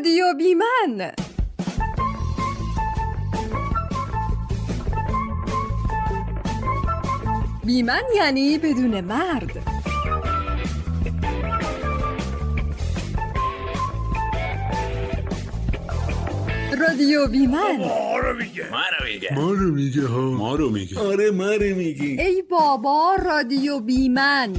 رادیو بیمن. بیمن یعنی بدون مرد رادیو بیمن. ما رو میگه. ما رو میگه. ما رو میگه ها. ما رو میگه. آره ما رو میگه ای بابا رادیو بیمن.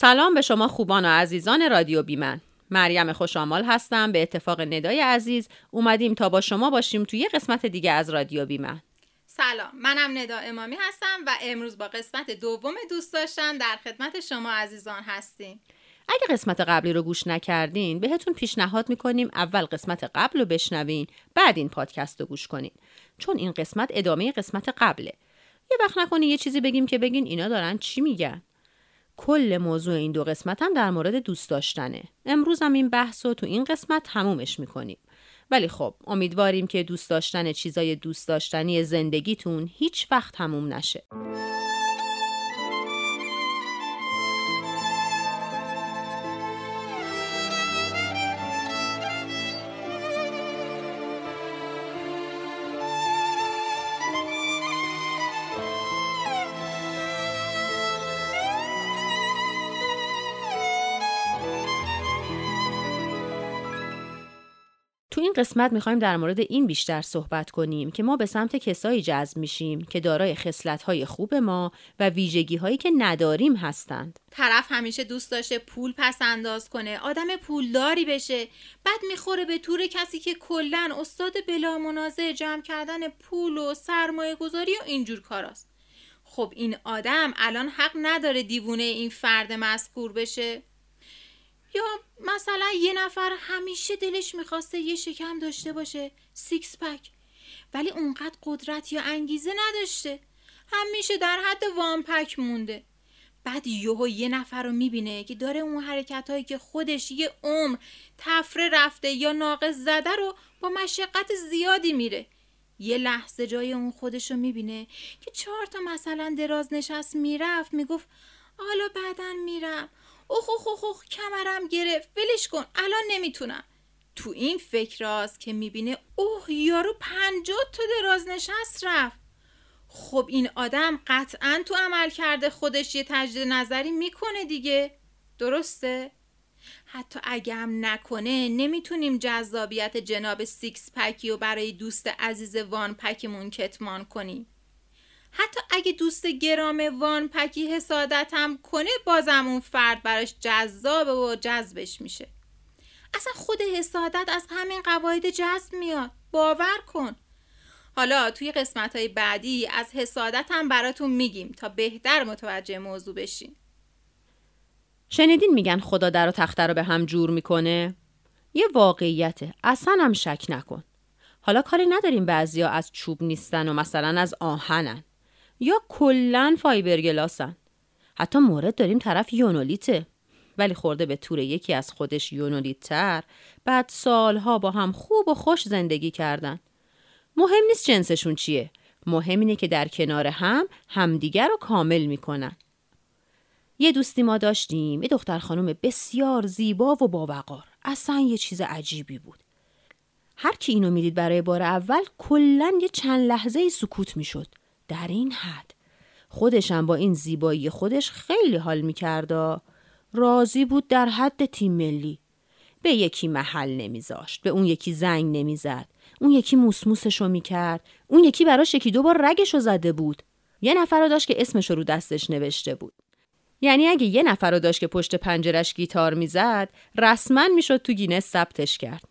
سلام به شما خوبان و عزیزان رادیو بیمن. مریم خوشامال هستم. به اتفاق ندای عزیز اومدیم تا با شما باشیم توی قسمت دیگه از رادیو بیمن. سلام. منم ندا امامی هستم و امروز با قسمت دوم دوست داشتن در خدمت شما عزیزان هستیم. اگه قسمت قبلی رو گوش نکردین بهتون پیشنهاد می‌کنیم اول قسمت قبل رو بشنوین بعد این پادکست رو گوش کنین. چون این قسمت ادامه قسمت قبله. یه وقت نکنین یه چیزی بگیم که بگین اینا دارن چی میگن. کل موضوع این دو قسمت هم در مورد دوست داشتنه. امروز هم این بحث رو تو این قسمت تمومش می‌کنیم. ولی خب امیدواریم که دوست داشتن چیزای دوست داشتنی زندگیتون هیچ وقت تموم نشه. قسمت می‌خوایم در مورد این بیشتر صحبت کنیم که ما به سمت کسایی جذب میشیم که دارای خصلت‌های خوب ما و ویژگی‌هایی که نداریم هستند. طرف همیشه دوست داشته پول پس انداز کنه آدم پولداری بشه. بعد می‌خوره به تور کسی که کلا استاد بلا منازع جمع کردن پول و سرمایه گذاری و اینجور کاراست. خب این آدم الان حق نداره دیوونه این فرد مذکور بشه. یا مثلا یه نفر همیشه دلش می‌خواسته یه شکم داشته باشه سیکس پک ولی اونقدر قدرت یا انگیزه نداشته. همیشه در حد وان پک مونده. بعد یهو یه نفر رو می‌بینه که داره اون حرکت هایی که خودش یه عمر تفره رفته یا ناقص زده رو با مشقت زیادی میره. یه لحظه جای اون خودش رو می‌بینه که چهار تا مثلا دراز نشست می‌رفت می‌گفت حالا بعدا میرم. اوخ اوخ اوخ, اوخ کمرم گرفت. ولش کن الان نمی‌تونم. تو این فکر راست که می‌بینه اوه یارو پنجاه تا دراز نشست رفت. خب این آدم قطعا تو عمل کرده خودش یه تجدید نظری می‌کنه دیگه. درسته؟ حتی اگه هم نکنه نمی‌تونیم جذابیت جناب سیکس پکی و برای دوست عزیز وان پکمون کتمان کنیم. حتی اگه دوست گرام وان پکی حسادت هم کنه بازم اون فرد براش جذابه و جذبش میشه. اصلا خود حسادت از همین قواعد جذب میاد. باور کن. حالا توی قسمت های بعدی از حسادت هم براتون میگیم تا بهتر متوجه موضوع بشین. شنیدین میگن خدا در و تخته رو به هم جور می‌کنه؟ یه واقعیته. اصلا هم شک نکن. حالا کاری نداریم بعضیا از چوب نیستن و مثلا از آهنن. یا کلا فایبرگلاسن. حتی مورد داریم طرف یونولیته. ولی خورده به تور یکی از خودش یونولیت تر بعد سالها با هم خوب و خوش زندگی کردن. مهم نیست جنسشون چیه. مهم اینه که در کنار هم همدیگر رو کامل می‌کنن. یه دوستی ما داشتیم. یه دختر خانم بسیار زیبا و باوقار. اصلا یه چیز عجیبی بود. هر کی اینو می‌دید برای بار اول کلا یه چند لحظه سکوت می‌شد. در این حد. خودشم با این زیبایی خودش خیلی حال می‌کرد راضی بود در حد تیم ملی. به یکی محل نمیذاشت به اون یکی زنگ نمی‌زد. اون یکی موسموسشو می‌کرد. اون یکی براش یکی دو بار رگشو زده بود. یه نفر رو داشت که اسمش رو دستش نوشته بود. یعنی اگه یه نفر رو داشت که پشت پنجرش گیتار می‌زد رسما می‌شد تو گینه ثبتش کرد.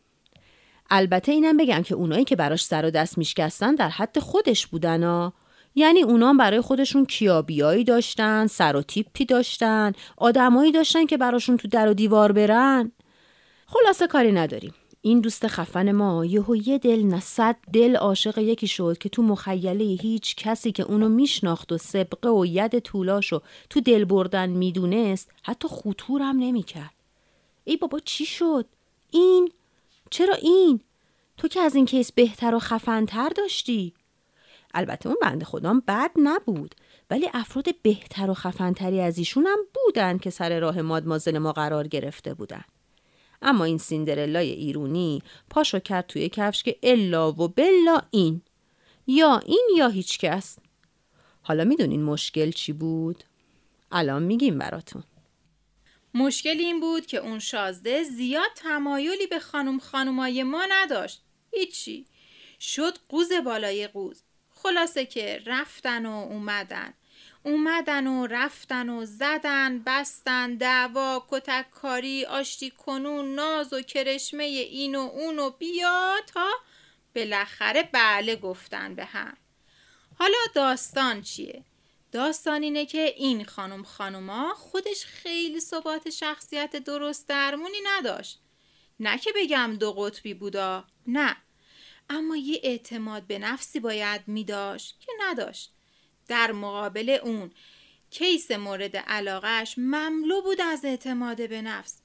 البته اینم بگم که اونایی که براش سر و دست میشکستن در حد خودش بودن ها یعنی اونام برای خودشون کیابیایی داشتن سر و تیپی داشتن آدمایی داشتن که براشون تو در و دیوار برن. خلاصه کاری نداریم. این دوست خفن ما یهو یه دل نه صد دل عاشق یکی شد که تو مخیله هیچ کسی که اونو میشناخت و سبقه و ید طولاشو تو دل بردن می‌دونست حتی خطورم نمی‌کرد. ای بابا چی شد؟ این؟ چرا این؟ تو که از این کیس بهتر و خفنتر داشتی؟ البته اون بنده خودم بد نبود. ولی افراد بهتر و خفنتری از ایشون هم بودن که سر راه مادمازل ما قرار گرفته بودن. اما این سیندرلای ایرونی پاشو کرد توی کفش که الا و بلا این. یا این یا هیچ کس. حالا می‌دونین مشکل چی بود؟ الان میگیم براتون. مشکل این بود که اون شازده زیاد تمایلی به خانم خانومای ما نداشت. هیچی. شد قوز بالای قوز. خلاصه که رفتن و اومدن. اومدن و رفتن و زدن بستن دعوا کتک کاری آشتی کنون ناز و کرشمه این و اون و بیا تا بالاخره بله گفتن به هم. حالا داستان چیه؟ داستان اینه که این خانم خانوما خودش خیلی ثبات شخصیت درست درمونی نداشت. نه که بگم دو قطبی بودا نه. اما یه اعتماد به نفسی باید می داشت که نداشت. در مقابل اون کیس مورد علاقهش مملو بود از اعتماد به نفس.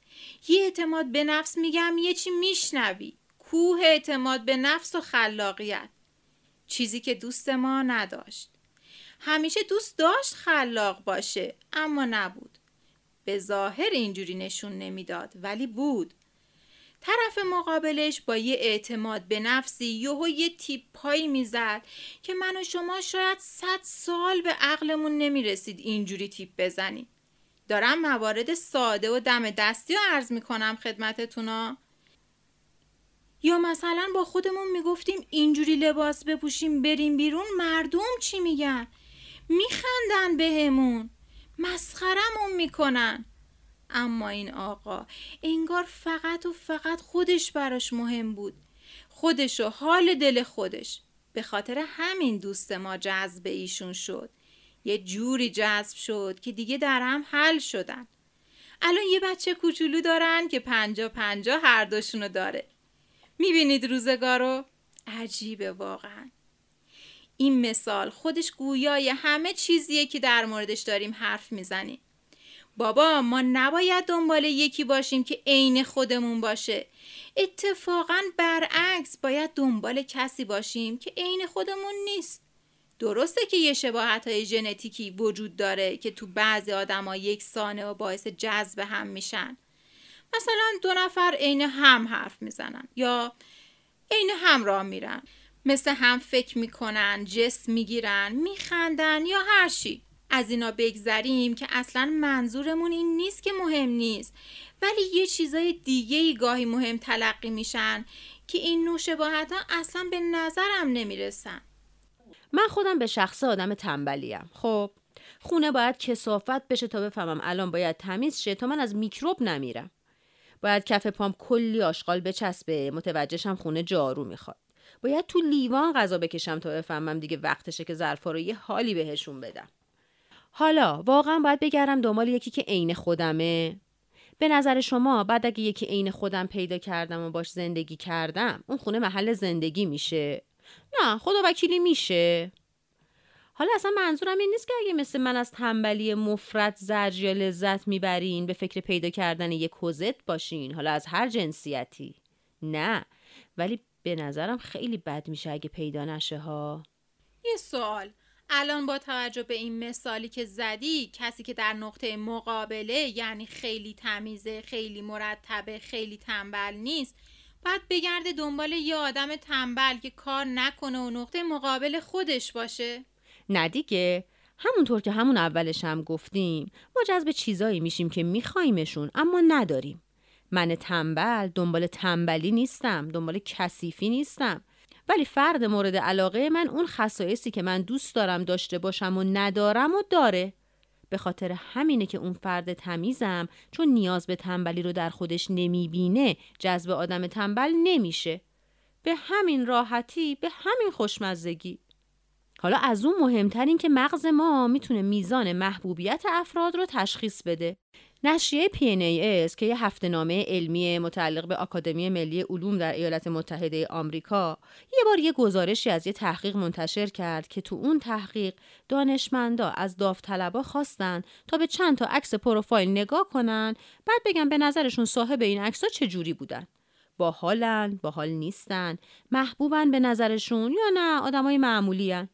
یه اعتماد به نفس میگم یه چی میشنوی. کوه اعتماد به نفس و خلاقیت. چیزی که دوست ما نداشت. همیشه دوست داشت خلاق باشه اما نبود. به ظاهر اینجوری نشون نمی‌داد ولی بود. طرف مقابلش با یه اعتماد به نفسی یهو یه تیپ پایی می‌زد که من و شما شاید صد سال به عقلمون نمی‌رسید اینجوری تیپ بزنیم. دارم موارد ساده و دم دستی رو عرض می‌کنم خدمتتونا. یا مثلا با خودمون می‌گفتیم اینجوری لباس بپوشیم بریم بیرون مردم چی میگن؟ میخندن بهمون. مسخرمون می‌کنن. اما این آقا انگار فقط و فقط خودش براش مهم بود. خودش و حال دل خودش. به خاطر همین دوست ما جذب ایشون شد. یه جوری جذب شد که دیگه در هم حل شدن. الان یه بچه کوچولو دارن که پنجا پنجا هر دوشونو داره. می‌بینید روزگارو؟ عجیبه واقعا. این مثال خودش گویای همه چیزیه که در موردش داریم حرف می‌زنیم. بابا ما نباید دنبال یکی باشیم که عین خودمون باشه. اتفاقا برعکس باید دنبال کسی باشیم که عین خودمون نیست. درسته که یه شباهت های ژنتیکی وجود داره که تو بعضی آدما یک سانه و باعث جذب هم میشن. مثلا دو نفر عین هم حرف می‌زنن یا عین هم راه میرن. مثل هم فکر می‌کنن جسم می‌گیرن میخندن یا هر چی. از اینا بگذریم که اصلا منظورمون این نیست که مهم نیست. ولی یه چیزای دیگه ای گاهی مهم تلقی میشن که این نوع شباهت ها اصلا به نظرم نمی‌رسن. من خودم به شخص آدم تنبلیم. خب خونه باید کسافت بشه تا بفهمم الان باید تمیز شه تا من از میکروب نمیرم. باید کف پام کلی آشغال بچسبه متوجهشم خونه جارو می‌خواد. باید تو لیوان غذا بکشم تا بفهمم دیگه وقتشه که ظرفا رو یه حالی بهشون بدم. حالا واقعا باید بگردم دنبال یکی که عین خودمه. به نظر شما بعد اگه یکی عین خودم پیدا کردم و باش زندگی کردم اون خونه محل زندگی میشه. نه خدا وکیلی میشه. حالا اصلا منظورم این نیست که اگه مثل من از تنبلی مفرد زرج یا لذت می‌برین به فکر پیدا کردن یک کوزت باشین حالا از هر جنسیتی. نه ولی به نظرم خیلی بد میشه اگه پیدا نشه ها. یه سوال. الان با توجه به این مثالی که زدی کسی که در نقطه مقابله یعنی خیلی تمیزه خیلی مرتبه خیلی تنبل نیست باید بگرده دنبال یه آدم تنبل که کار نکنه و نقطه مقابل خودش باشه. نه دیگه. همونطور که همون اولش هم گفتیم ما جذب چیزایی میشیم که میخوایمشون اما نداریم. من تنبل دنبال تنبلی نیستم دنبال کثیفی نیستم. ولی فرد مورد علاقه من اون خصایصی که من دوست دارم داشته باشم و ندارم و داره. به خاطر همینه که اون فرد تمیزم چون نیاز به تنبلی رو در خودش نمی‌بینه جذب آدم تنبل نمیشه. به همین راحتی به همین خوشمزگی. حالا از اون مهمتر این که مغز ما می‌تونه میزان محبوبیت افراد رو تشخیص بده. نشریه PNAS که یه هفته نامه علمی متعلق به آکادمی ملی علوم در ایالات متحده آمریکا یه بار یه گزارشی از یه تحقیق منتشر کرد که تو اون تحقیق دانشمندا از داوطلبا خواستن تا به چند تا عکس پروفایل نگاه کنن بعد بگن به نظرشون صاحب این عکس‌ها چه جوری بودن با حالن با حال نیستن محبوبن به نظرشون یا نه آدمای معمولی هن.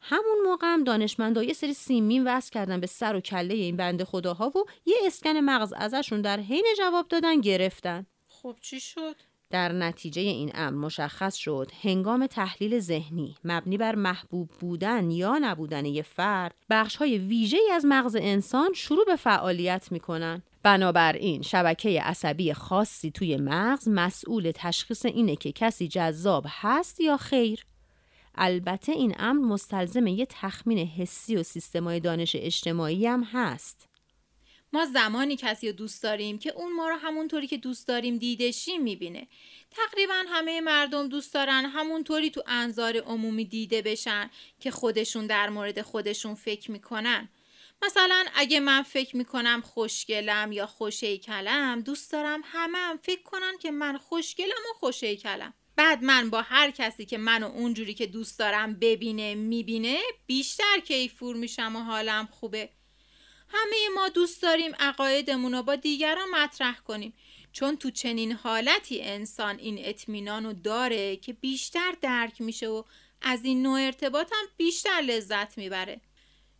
همون موقع هم دانشمندا یه سری سیمین وصل کردن به سر و کله این بنده خداها و یه اسکن مغز ازشون در حین جواب دادن گرفتن. خب چی شد؟ در نتیجه این امر مشخص شد. هنگام تحلیل ذهنی مبنی بر محبوب بودن یا نبودن یه فرد بخش های ویژه از مغز انسان شروع به فعالیت می‌کنن. بنابراین شبکه عصبی خاصی توی مغز مسئول تشخیص اینه که کسی جذاب هست یا خیر. البته این امر مستلزم یه تخمین حسی و سیستمای دانش اجتماعی هم هست. ما زمانی کسی رو دوست داریم که اون ما رو همونطوری که دوست داریم دیدشیم می‌بینه. تقریبا همه مردم دوست دارن همونطوری تو انظار عمومی دیده بشن که خودشون در مورد خودشون فکر می‌کنن. مثلا اگه من فکر می‌کنم خوشگلم یا خوشیکلم دوست دارم همه هم فکر کنن که من خوشگلم و خوشیکلم بعد من با هر کسی که منو اونجوری که دوست دارم ببینه می‌بینه بیشتر کیفور میشم و حالم خوبه. همه ما دوست داریم عقایدمون رو با دیگران مطرح کنیم. چون تو چنین حالتی انسان این اطمینان رو داره که بیشتر درک میشه و از این نوع ارتباط هم بیشتر لذت می‌بره.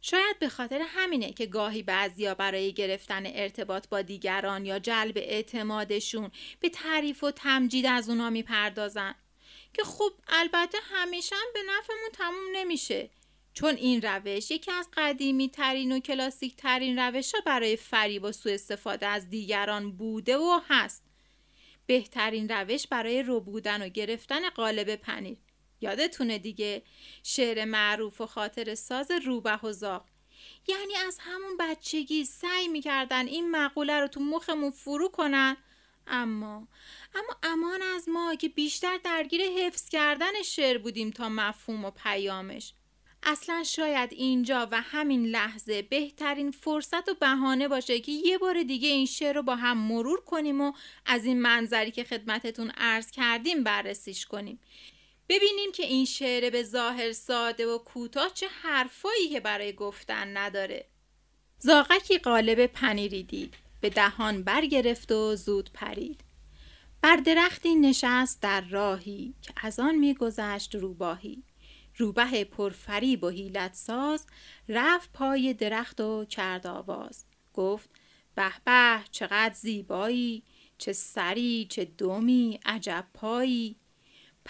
شاید به خاطر همینه که گاهی بعضیا برای گرفتن ارتباط با دیگران یا جلب اعتمادشون به تعریف و تمجید از اونا می‌پردازن. که خب البته همیشه هم به نفعمون تموم نمیشه. چون این روش یکی از قدیمی ترین و کلاسیک ترین روش ها برای فریب و سوء استفاده از دیگران بوده و هست. بهترین روش برای رو بودن و گرفتن قالب پنیر. یادتونه دیگه شعر معروف و خاطر ساز روبه و زاق یعنی از همون بچگی سعی می‌کردن این مقوله رو تو مخمون فرو کنن. اما اما امان از ما که بیشتر درگیر حفظ کردن شعر بودیم تا مفهوم و پیامش. اصلا شاید اینجا و همین لحظه بهترین فرصت و بهانه باشه که یه بار دیگه این شعر رو با هم مرور کنیم و از این منظری که خدمتتون عرض کردیم بررسیش کنیم. ببینیم که این شعر به ظاهر ساده و کوتاه چه حرفایی که برای گفتن نداره. زاغکی قالب پنیری دید به دهان برگرفت و زود پرید. بر درختی نشست در راهی که از آن میگذشت روباهی. روبه پرفریب و حیلت ساز رفت پای درخت و کرد آواز. گفت به به چقدر زیبایی! چه سری چه دومی عجب پایی!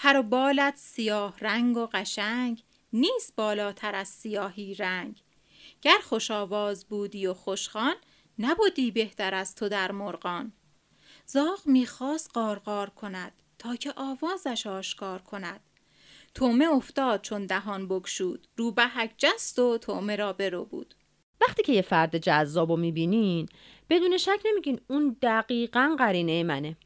پر و بالت سیاه رنگ و قشنگ نیست بالاتر از سیاهی رنگ. گر خوش آواز بودی و خوشخان نبودی بهتر از تو در مرغان. زاغ می‌خواست قارقار کند تا که آوازش آشکار کند. تومه افتاد چون دهان بگشود روبهک جست و تومه را برو بود. وقتی که یه فرد جذاب رو می‌بینین بدون شک نمیگین اون دقیقا قرینه منه.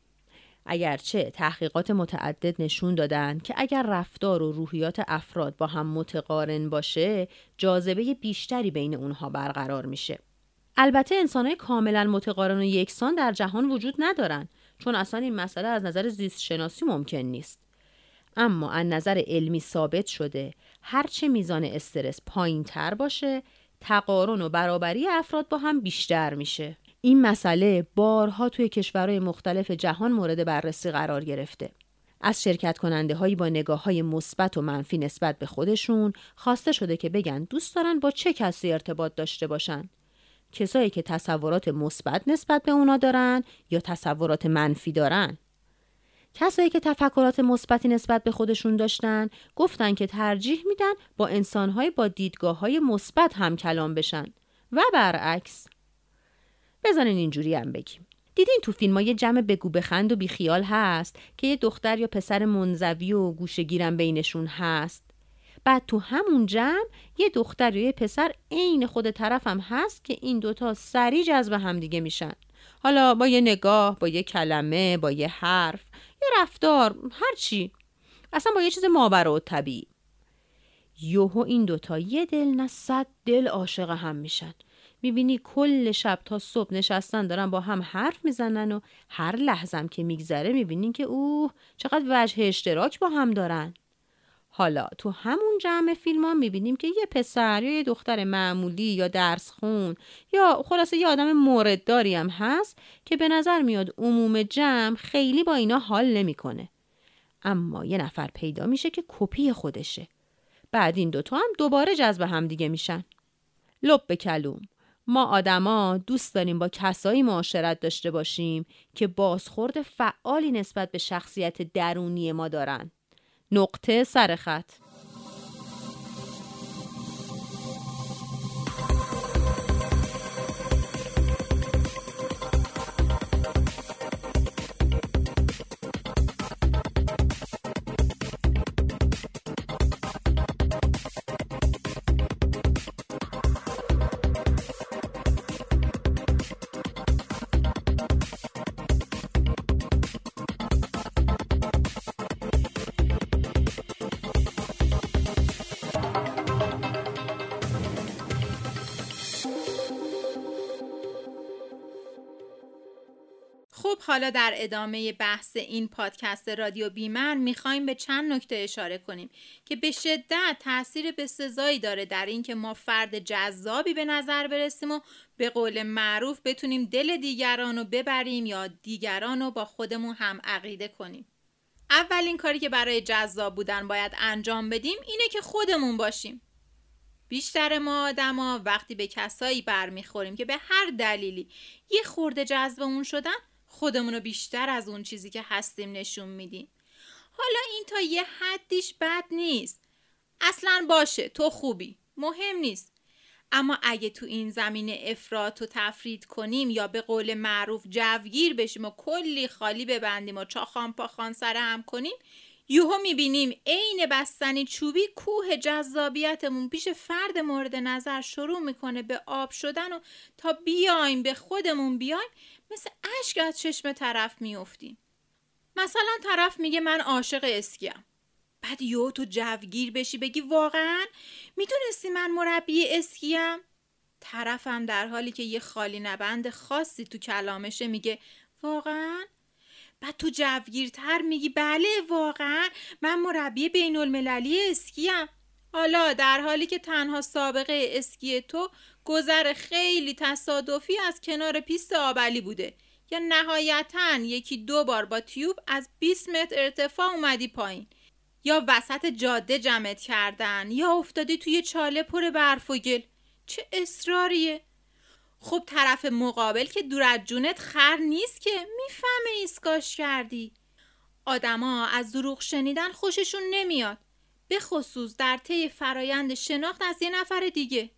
اگرچه تحقیقات متعدد نشون دادن که اگر رفتار و روحیات افراد با هم متقارن باشه جاذبه بیشتری بین اونها برقرار میشه. البته انسانهای کاملا متقارن و یکسان در جهان وجود ندارن چون اصلا این مسئله از نظر زیست شناسی ممکن نیست. اما از نظر علمی ثابت شده هرچه میزان استرس پایین تر باشه تقارن و برابری افراد با هم بیشتر میشه. این مسئله بارها توی کشورهای مختلف جهان مورد بررسی قرار گرفته. از شرکت کننده هایی با نگاه های مثبت و منفی نسبت به خودشون خواسته شده که بگن دوست دارن با چه کسی ارتباط داشته باشن. کسایی که تصورات مثبت نسبت به اونا دارن یا تصورات منفی دارن؟ کسایی که تفکرات مثبتی نسبت به خودشون داشتن گفتن که ترجیح میدن با انسانهای با دیدگاه های مثبت هم کلام بشن. و برعکس بزنین اینجوری هم بگیم. دیدین تو فیلم ها یه جمع بگو بخند و بیخیال هست که یه دختر یا پسر منزوی و گوشگیرم بینشون هست. بعد تو همون جمع یه دختر یا یه پسر عین خود طرفم هست که این دوتا سریع جذب همدیگه میشن. حالا با یه نگاه با یه کلمه با یه حرف یه رفتار هر چی. اصلا با یه چیز ماورا و طبیعی. یوهو این دوتا یه دل نه صد دل عاشق هم میشن. می‌بینی کل شب تا صبح نشستن دارن با هم حرف می‌زنن و هر لحظم که میگذره می‌بینین که اوه چقدر وجه اشتراک با هم دارن حالا تو همون جمع فیلم ها می‌بینیم که یه پسر یا یه دختر معمولی یا درس خون یا خلاصه یه آدم موردداری هم هست که به نظر میاد عموم جمع خیلی با اینا حال نمی‌کنه. اما یه نفر پیدا میشه که کپی خودشه. بعد این دوتا هم دوباره جذب همدیگه میشن لب به کلوم ما آدما دوست داریم با کسایی معاشرت داشته باشیم که بازخورد فعالی نسبت به شخصیت درونی ما دارن. نقطه سر خط. حالا در ادامه بحث این پادکست رادیو بیمن می‌خوایم به چند نکته اشاره کنیم که به شدت تاثیر بسزایی داره در اینکه ما فرد جذابی به نظر برسیم و به قول معروف بتونیم دل دیگران رو ببریم یا دیگران رو با خودمون هم عقیده کنیم. اولین کاری که برای جذاب بودن باید انجام بدیم اینه که خودمون باشیم. بیشتر ما آدما وقتی به کسایی برمیخوریم که به هر دلیلی یه خورده جذبمون شدن خودمون رو بیشتر از اون چیزی که هستیم نشون میدیم. حالا این تا یه حدیش بد نیست. اصلا باشه تو خوبی. مهم نیست. اما اگه تو این زمینه افراط و تفرید کنیم یا به قول معروف جوگیر بشیم و کلی خالی ببندیم و چاخان پاخان سر هم کنیم یوهو می‌بینیم عین بستنی چوبی کوه جذابیتمون پیش فرد مورد نظر شروع می‌کنه به آب شدن و تا بیایم به خودمون بیایم مثل اشک از چشم طرف میافتیم مثلا طرف میگه من عاشق اسکیم. بعد یو تو جوگیر بشی بگی واقعا می‌دونستی من مربی اسکیم؟ طرفم در حالی که یه خالی نبند خاصی تو کلامشه میگه واقعا؟ بعد تو جوگیرتر میگی بله واقعا من مربی بین المللی اسکیم. حالا در حالی که تنها سابقه اسکی تو گذر خیلی تصادفی از کنار پیست آبعلی بوده. یا نهایتا یکی دو بار با تیوب از 20 متر ارتفاع اومدی پایین. یا وسط جاده جمعت کردن یا افتادی توی چاله پر برف و گل. چه اصراریه. خب طرف مقابل که دور از جونت خر نیست که می‌فهمه ایسگاش کردی. آدما از دروغ شنیدن خوششون نمیاد. به خصوص در طی فرایند شناخت از یه نفر دیگه.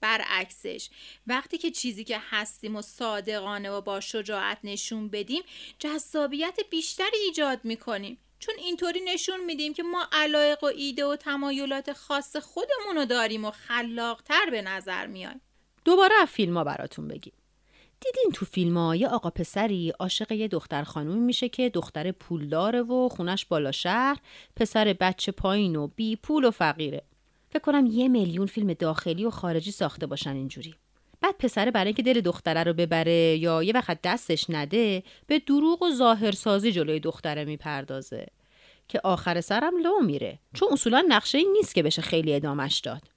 برعکسش وقتی که چیزی که هستیم و صادقانه و با شجاعت نشون بدیم جذابیت بیشتری ایجاد می‌کنیم. چون اینطوری نشون میدیم که ما علایق و ایده و تمایلات خاص خودمون رو داریم و خلاقتر به نظر میایم دوباره از فیلم ها براتون بگیم. دیدین تو فیلم ها؟ یه آقا پسری عاشق یه دختر خانومی میشه که دختر پولداره و خونش بالا شهر پسر بچه پایین و بی پول و فقیره. فکر کنم یه میلیون فیلم داخلی و خارجی ساخته باشن اینجوری. بعد پسره برای اینکه دل دختره رو ببره یا یه وقت دستش نده به دروغ و ظاهرسازی جلوی دختره می‌پردازه. که آخر سرم لو میره. چون اصولا نقشه این نیست که بشه خیلی ادامش داد.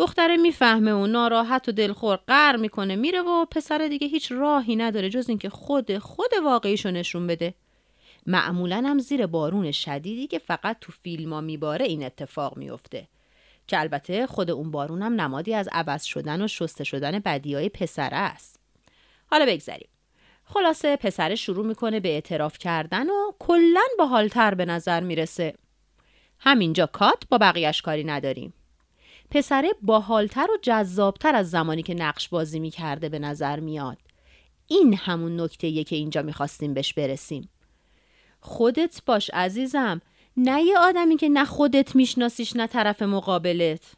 دختره می‌فهمه و ناراحت و دلخور قر می‌کنه میره و پسر دیگه هیچ راهی نداره جز اینکه خود خود واقعیشو نشون بده. معمولا هم زیر بارون شدیدی که فقط تو فیلم میباره این اتفاق میفته که البته خود اون بارون هم نمادی از عوض شدن و شسته شدن بدیای پسره است. حالا بگذریم. خلاصه پسره شروع می‌کنه به اعتراف کردن و کلا حالتر به نظر می‌رسه. همینجا کات با بقیهش کاری نداریم. پسره باحالتر و جذابتر از زمانی که نقش بازی می‌کرده به نظر میاد. این همون نکته که اینجا می‌خواستیم بهش برسیم. خودت باش عزیزم. نه یه آدمی که نه خودت میشناسیش نه طرف مقابلت.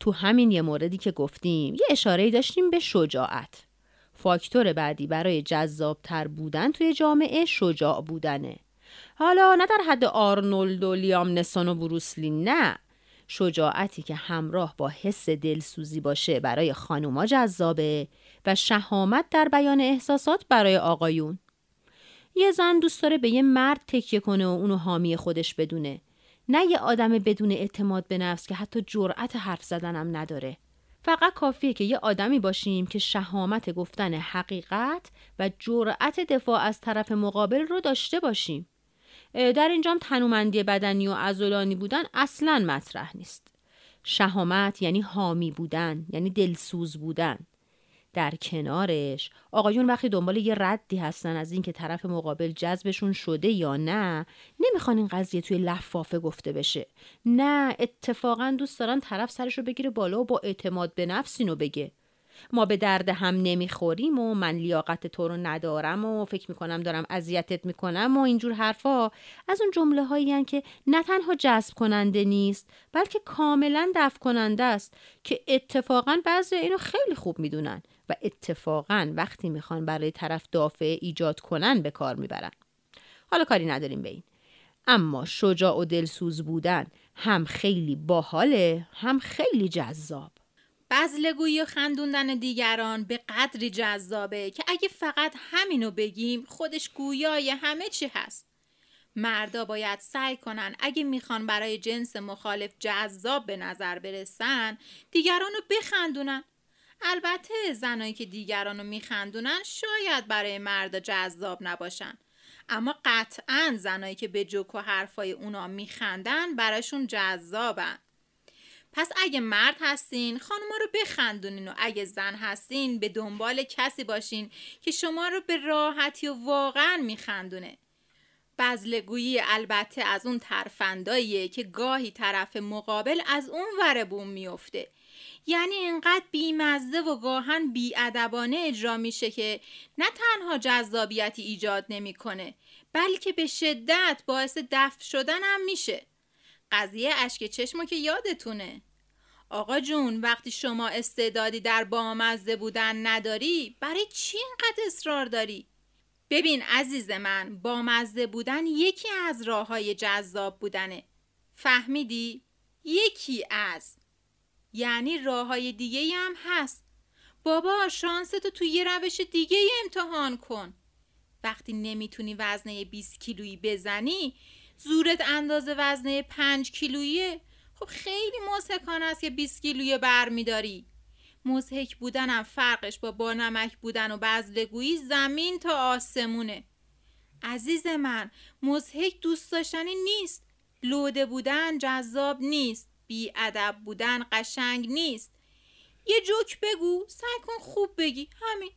تو همین یه موردی که گفتیم یه اشاره داشتیم به شجاعت. فاکتور بعدی برای جذابتر بودن توی جامعه شجاع بودنه. حالا نه در حد آرنولد و لیام نسون و بروسلی نه. شجاعتی که همراه با حس دلسوزی باشه برای خانوما جذابه و شهامت در بیان احساسات برای آقایون. یه زن دوست داره به یه مرد تکیه کنه و اونو حامی خودش بدونه. نه یه آدم بدون اعتماد به نفس که حتی جرأت حرف زدنم نداره. فقط کافیه که یه آدمی باشیم که شهامت گفتن حقیقت و جرأت دفاع از طرف مقابل رو داشته باشیم. در اینجام تنومندی بدنی و عضلانی بودن اصلا مطرح نیست. شهامت یعنی حامی بودن یعنی دلسوز بودن. در کنارش آقایون وقتی دنبال یه ردی هستن از اینکه طرف مقابل جذبشون شده یا نه نمی‌خوان این قضیه توی لفافه گفته بشه. نه اتفاقا دوست دارن طرف سرش رو بگیره بالا و با اعتماد به نفس اینو بگه. ما به درد هم نمی‌خوریم و من لیاقت تو رو ندارم و فکر می‌کنم دارم اذیتت می‌کنم و اینجور حرفا. از اون جمله هایی که نه تنها جذب کننده نیست بلکه کاملا دفع کننده است که اتفاقا بعضی اینو خیلی خوب می‌دونن و اتفاقا وقتی می‌خوان برای طرف دافع ایجاد کنن به کار می‌برن. حالا کاری نداریم به این. اما شجاع و دلسوز بودن هم خیلی باحاله هم خیلی جذاب. بزلگویی و خندوندن دیگران به قدری جذابه که اگه فقط همینو بگیم خودش گویای همه چی هست. مردا باید سعی کنن اگه می‌خوان برای جنس مخالف جذاب به نظر برسن دیگران رو بخندونن. البته زنایی که دیگران رو میخندونن شاید برای مردا جذاب نباشن. اما قطعا زنایی که به جوک و حرفای اونا میخندن براشون جذابن. پس اگه مرد هستین خانوما رو بخندونین و اگه زن هستین به دنبال کسی باشین که شما رو به راحتی و واقعا میخندونه. بزلگویی البته از اون ترفنداییه که گاهی طرف مقابل از اون ور بوم میفته یعنی اینقدر بیمزده و گاهن بیادبانه اجرا میشه که نه تنها جذابیتی ایجاد نمی‌کنه بلکه به شدت باعث دفع شدن هم میشه. قضیه اشک چشمو که یادتونه. آقا جون وقتی شما استعدادی در بامزده بودن نداری برای چی اینقدر اصرار داری؟ ببین عزیز من بامزده بودن یکی از راه های جذاب بودنه. فهمیدی؟ یکی از. یعنی راه های دیگه هم هست. بابا شانستو توی یه روش دیگه امتحان کن. وقتی نمی‌تونی وزنه 20 کیلویی بزنی زورت اندازه وزنه 5 کیلوییه خب خیلی مسکان است که 20 کیلویی برمیداری. مزهک بودنم فرقش با بانمک بودن و بزلگویی زمین تا آسمونه. عزیز من مزهک دوست داشتنی نیست. لوده بودن جذاب نیست. بی ادب بودن قشنگ نیست. یه جوک بگو سعی کن خوب بگی. همین.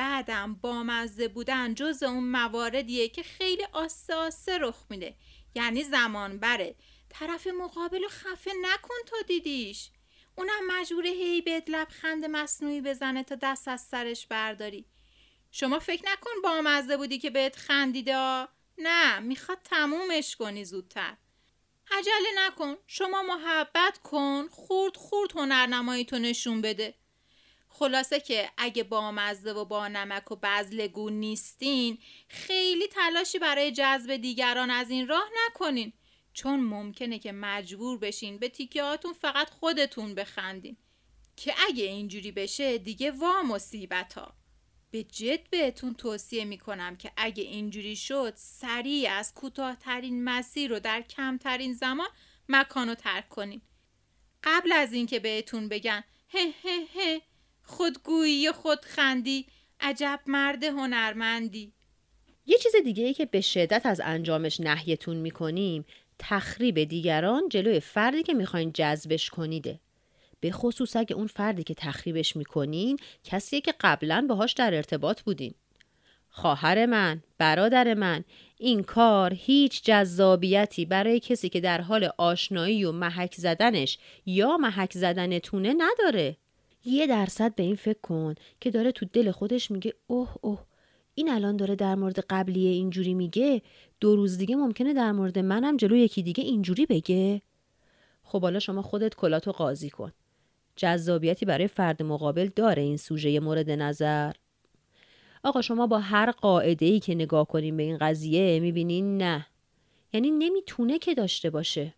بعدم بامزه بودن جز اون مواردیه که خیلی آسه آسه رخ میده. یعنی زمان بره. طرف مقابل رو خفه نکن تا دیدیش. اونم مجبور هی بهت لبخند مصنوعی بزنه تا دست از سرش برداری. شما فکر نکن بامزه بودی که بهت خندیده نه می‌خواد تمومش کنی زودتر. عجله نکن. شما محبت کن. خورد خورد هنرنمایی تو نشون بده. خلاصه که اگه با مزه و با نمک و بزلگو نیستین خیلی تلاشی برای جذب دیگران از این راه نکنین. چون ممکنه که مجبور بشین به تیکه فقط خودتون بخندین. که اگه اینجوری بشه دیگه وا مصیبت ها به جد بهتون توصیه می‌کنم که اگه اینجوری شد سریع از کوتاهترین مسیر رو در کمترین زمان مکان رو ترک کنین. قبل از اینکه بهتون بگن هه هه هه خودگویی خودخندی. عجب مرد هنرمندی. یه چیز دیگه ای که به شدت از انجامش نهیتون می‌کنیم تخریب دیگران جلوی فردی که می‌خواین جذبش کنیده. به خصوص اگه اون فردی که تخریبش می‌کنین کسیه که قبلا باهاش در ارتباط بودین. خواهر من، برادر من، این کار هیچ جذابیتی برای کسی که در حال آشنایی و محک زدنش یا محک زدنتونه نداره. یه درصد به این فکر کن که داره تو دل خودش میگه اوه اوه. این الان داره در مورد قبلیه اینجوری میگه دو روز دیگه ممکنه در مورد منم جلو یکی دیگه اینجوری بگه. خب حالا شما خودت کلاتو قاضی کن. جذابیتی برای فرد مقابل داره این سوژه مورد نظر. آقا شما با هر قاعده ای که نگاه کنیم به این قضیه می‌بینین نه. یعنی نمی‌تونه که داشته باشه.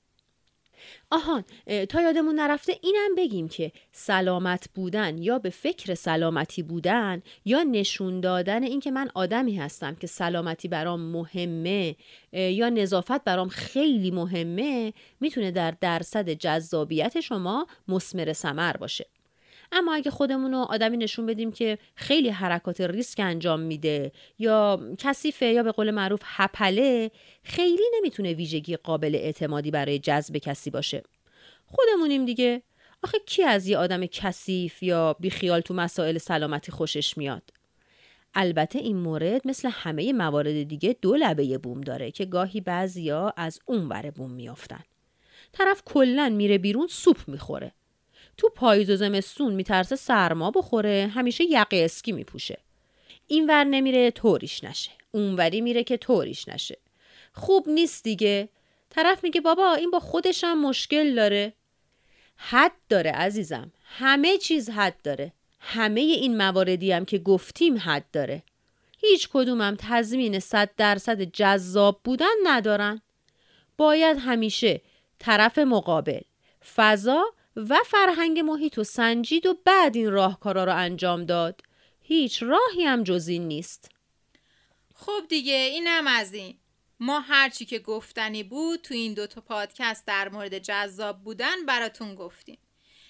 آهان تا یادمون نرفته اینم بگیم که سلامت بودن یا به فکر سلامتی بودن یا نشون دادن اینکه من آدمی هستم که سلامتی برام مهمه یا نظافت برام خیلی مهمه می‌تونه در درصد جذابیت شما مسمر سمر باشه. اما اگه خودمون رو آدمی نشون بدیم که خیلی حرکات ریسک انجام میده یا کثیفه یا به قول معروف هپله خیلی نمی‌تونه ویژگی قابل اعتمادی برای جذب کسی باشه. خودمونیم دیگه. آخه کی از یه آدم کثیف یا بیخیال تو مسائل سلامتی خوشش میاد؟ البته این مورد مثل همه موارد دیگه دو لبه بوم داره که گاهی بعضیا از اون ور بوم میافتن. طرف کلا میره بیرون سوپ می‌خوره. تو پاییز و زمستون میترسه سرما بخوره همیشه یقه اسکی میپوشه. این ور نمیره طوریش نشه اونوری میره که طوریش نشه. خوب نیست دیگه. طرف میگه بابا این با خودش هم مشکل داره. حد داره عزیزم. همه چیز حد داره. همه این مواردی هم که گفتیم حد داره. هیچ کدومم تضمین صد درصد جذاب بودن ندارن. باید همیشه طرف مقابل فضا و فرهنگ محیط و سنجید و بعد این راهکارا رو انجام داد. هیچ راهی هم جز این نیست. خب دیگه اینم از این. ما هرچی که گفتنی بود تو این دوتا پادکست در مورد جذاب بودن براتون گفتیم.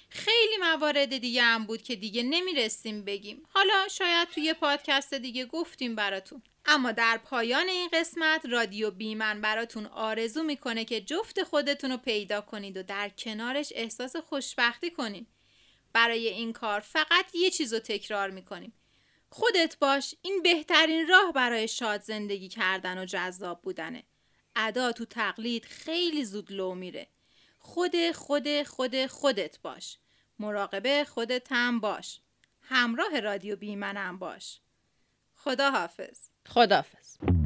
خیلی موارد دیگه هم بود که دیگه نمی‌رسیم بگیم. حالا شاید توی پادکست دیگه گفتیم براتون. اما در پایان این قسمت رادیو بیمن براتون آرزو می‌کنه که جفت خودتون رو پیدا کنید و در کنارش احساس خوشبختی کنید. برای این کار فقط یه چیز رو تکرار می‌کنیم. خودت باش این بهترین راه برای شاد زندگی کردن و جذاب بودنه. ادا تو تقلید خیلی زود لو میره. خود خود خود خودت باش. مراقبه خودت هم باش. همراه رادیو بیمنم باش. خدا حافظ خداحافظ.